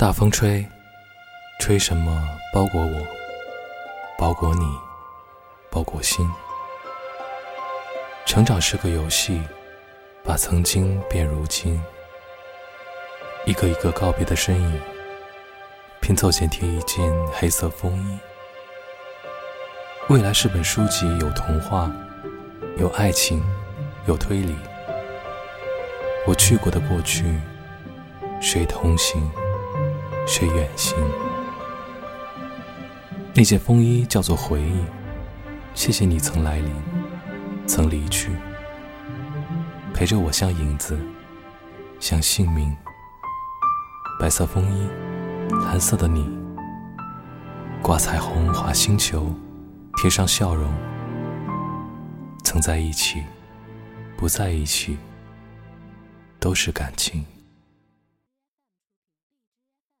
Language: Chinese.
大风吹，吹什么包裹我，包裹你，包裹心。成长是个游戏，把曾经变如今。一个一个告别的身影，拼凑剪贴一件黑色风衣。未来是本书籍，有童话，有爱情，有推理。我去过的过去，谁同行？却远行？那件风衣叫做回忆。谢谢你曾来临，曾离去，陪着我像影子，像姓名。白色风衣，蓝色的你，挂彩虹，画星球，贴上笑容。曾在一起，不在一起，都是感情。